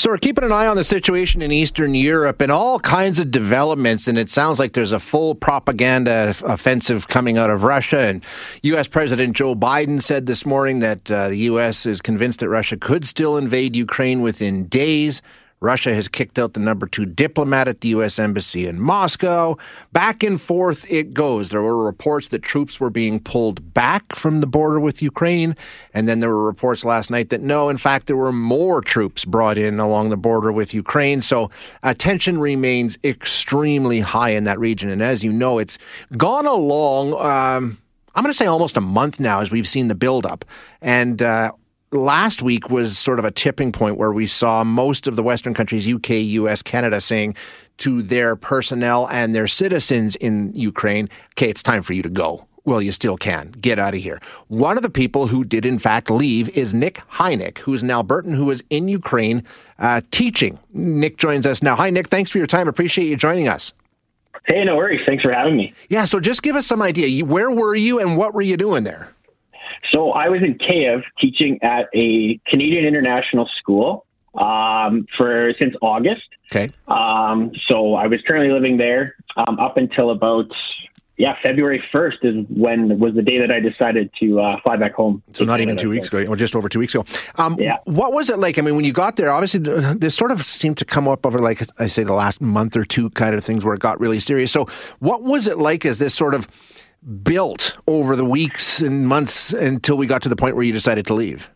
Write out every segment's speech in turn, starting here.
So we're keeping an eye on the situation in Eastern Europe and all kinds of developments. And it sounds like there's a full propaganda offensive coming out of Russia. And U.S. President Joe Biden said this morning that uh, the U.S. is convinced that Russia could still invade Ukraine within days. Russia has kicked out the number two diplomat at the U.S. Embassy in Moscow. Back and forth it goes. There were reports that troops were being pulled back from the border with Ukraine. And then there were reports last night that no, in fact, there were more troops brought in along the border with Ukraine. So uh, tension remains extremely high in that region. And as you know, it's gone along. Um, I'm going to say almost a month now as we've seen the buildup. And uh, last week was sort of a tipping point where we saw most of the Western countries, UK, US, Canada, saying to their personnel and their citizens in Ukraine, okay, it's time for you to go. Well, you still can. Get out of here. One of the people who did, in fact, leave is Nick Hynek, who's an Albertan who is in Ukraine uh, teaching. Nick joins us now. Hi, Nick. Thanks for your time. Appreciate you joining us. Hey, no worries. Thanks for having me. Yeah, so just give us some idea. Where were you and what were you doing there? So I was in Kiev teaching at a Canadian international school um, for since August. Okay. Um, so I was currently living there um, up until about yeah February first is when was the day that I decided to uh, fly back home. So not even two weeks ago, or just over two weeks ago. Um, yeah. What was it like? I mean, when you got there, obviously this sort of seemed to come up over like I say the last month or two kind of things where it got really serious. So what was it like as this sort of built over the weeks and months until we got to the point where you decided to leave?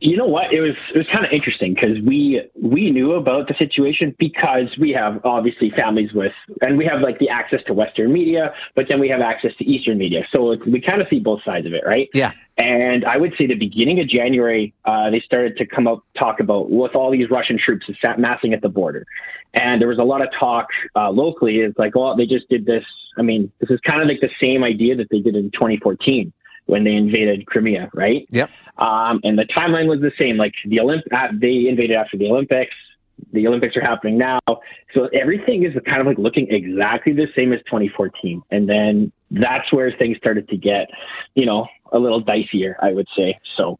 You know what? It was it was kind of interesting because we we knew about the situation because we have obviously families with and we have like the access to Western media, but then we have access to Eastern media, so we kind of see both sides of it, right? Yeah. And I would say the beginning of January, uh, they started to come up talk about with all these Russian troops massing at the border, and there was a lot of talk uh, locally. It's like, well, they just did this. I mean, this is kind of like the same idea that they did in 2014 when they invaded Crimea, right? Yep. Um, and the timeline was the same. Like the Olymp, uh, they invaded after the Olympics. The Olympics are happening now, so everything is kind of like looking exactly the same as 2014. And then that's where things started to get, you know, a little dicier, I would say. So,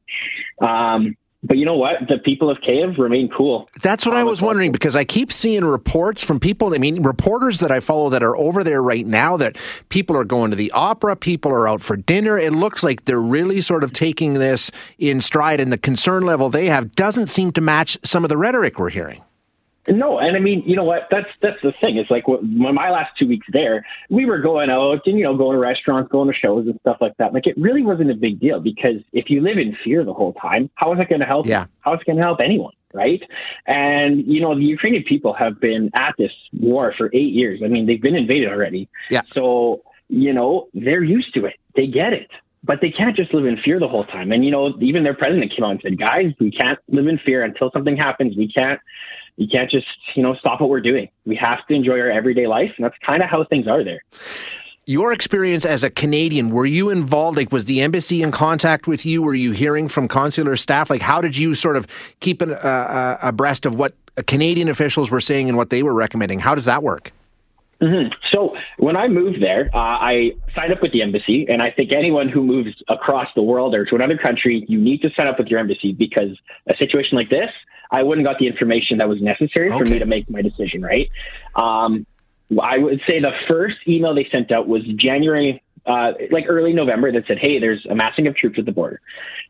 um, but you know what? The people of Kiev remain cool. That's what I was wondering because I keep seeing reports from people. I mean, reporters that I follow that are over there right now that people are going to the opera, people are out for dinner. It looks like they're really sort of taking this in stride, and the concern level they have doesn't seem to match some of the rhetoric we're hearing. No, and I mean, you know what? That's that's the thing. It's like when my last two weeks there, we were going out and you know going to restaurants, going to shows and stuff like that. Like it really wasn't a big deal because if you live in fear the whole time, how is it going to help? Yeah. How is it going to help anyone? Right. And you know the Ukrainian people have been at this war for eight years. I mean, they've been invaded already. Yeah. So you know they're used to it. They get it but they can't just live in fear the whole time. And you know, even their president came out and said, "Guys, we can't live in fear until something happens. We can't you can't just, you know, stop what we're doing. We have to enjoy our everyday life. And that's kind of how things are there. Your experience as a Canadian, were you involved? Like, was the embassy in contact with you? Were you hearing from consular staff? Like, how did you sort of keep an, uh, uh, abreast of what Canadian officials were saying and what they were recommending? How does that work? Mm-hmm. So when I moved there, uh, I signed up with the embassy, and I think anyone who moves across the world or to another country, you need to sign up with your embassy because a situation like this, I wouldn't got the information that was necessary okay. for me to make my decision. Right. Um, I would say the first email they sent out was January, uh, like early November, that said, "Hey, there's a massing of troops at the border,"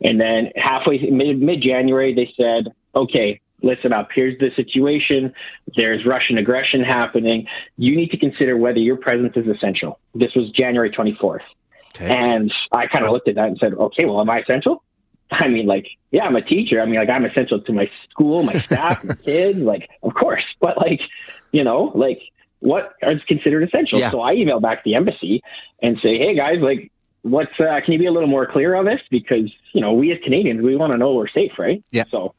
and then halfway mid January they said, "Okay, listen up. Here's the situation. There's Russian aggression happening. You need to consider whether your presence is essential." This was January 24th. Okay. And I kind of looked at that and said, okay, well, am I essential? I mean, like, yeah, I'm a teacher. I mean, like, I'm essential to my school, my staff, my kids. Like, of course, but like, you know, like, what is considered essential? Yeah. So I email back the embassy and say, hey guys, like, what's uh, can you be a little more clear on this? Because you know, we as Canadians, we want to know we're safe, right? Yeah. So,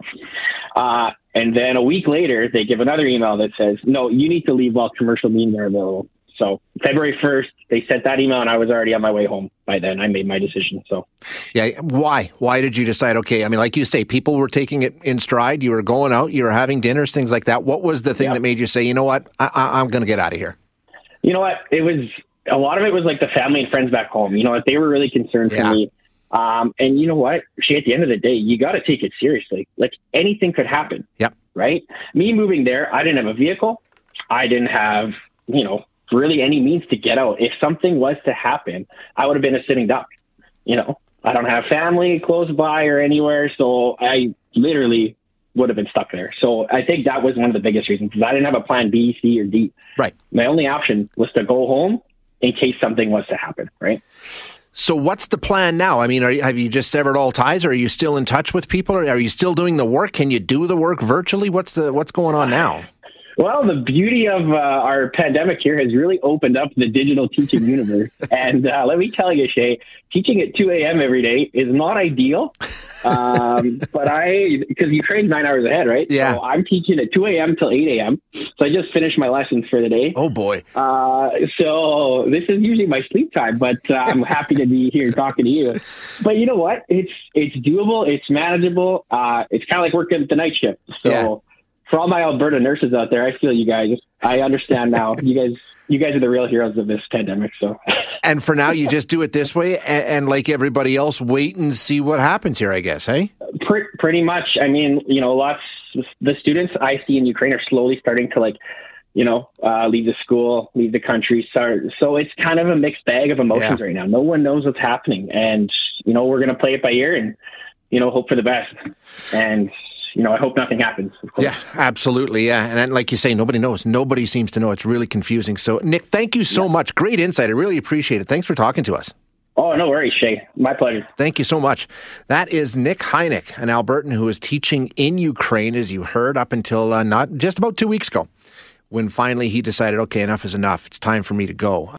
uh, and then a week later, they give another email that says, no, you need to leave while commercial means are available. So February 1st, they sent that email and I was already on my way home by then. I made my decision. So, yeah. Why? Why did you decide, okay, I mean, like you say, people were taking it in stride. You were going out, you were having dinners, things like that. What was the thing that made you say, you know what, I, am going to get out of here? You know what? It was a lot of it was like the family and friends back home. You know what? They were really concerned yeah. for me. Um, and you know what? She, at the end of the day, you got to take it seriously. Like anything could happen. Yep right? Me moving there, I didn't have a vehicle. I didn't have, you know, really any means to get out. If something was to happen, I would have been a sitting duck. You know, I don't have family close by or anywhere, so I literally would have been stuck there. So I think that was one of the biggest reasons because I didn't have a plan B, C, or D. Right. My only option was to go home in case something was to happen. Right. So what's the plan now? I mean, you, have you just severed all ties, or are you still in touch with people? Or are you still doing the work? Can you do the work virtually? What's the what's going on now? Well, the beauty of uh, our pandemic here has really opened up the digital teaching universe. and uh, let me tell you, Shay, teaching at 2 a.m. every day is not ideal. Um, but I, because Ukraine nine hours ahead, right? Yeah. So I'm teaching at 2 a.m. till 8 a.m. So I just finished my lessons for the day. Oh, boy. Uh, so this is usually my sleep time, but uh, I'm happy to be here talking to you. But you know what? It's, it's doable. It's manageable. Uh, it's kind of like working the night shift. So, Yeah for all my Alberta nurses out there, I feel you guys. I understand now. you guys, you guys are the real heroes of this pandemic. So, and for now, you just do it this way, and, and like everybody else, wait and see what happens here. I guess, hey. Pretty, pretty much. I mean, you know, lots of the students I see in Ukraine are slowly starting to like, you know, uh, leave the school, leave the country. So, so it's kind of a mixed bag of emotions Yeah. right now. No one knows what's happening, and you know, we're gonna play it by ear and you know, hope for the best. And you know, I hope nothing happens. Of course. Yeah, absolutely. Yeah, and like you say, nobody knows. Nobody seems to know. It's really confusing. So, Nick, thank you so much. Great insight. I really appreciate it. Thanks for talking to us. Oh, no worries, Shay. My pleasure. Thank you so much. That is Nick Heineck, an Albertan who is teaching in Ukraine, as you heard, up until uh, not just about two weeks ago, when finally he decided, okay, enough is enough. It's time for me to go.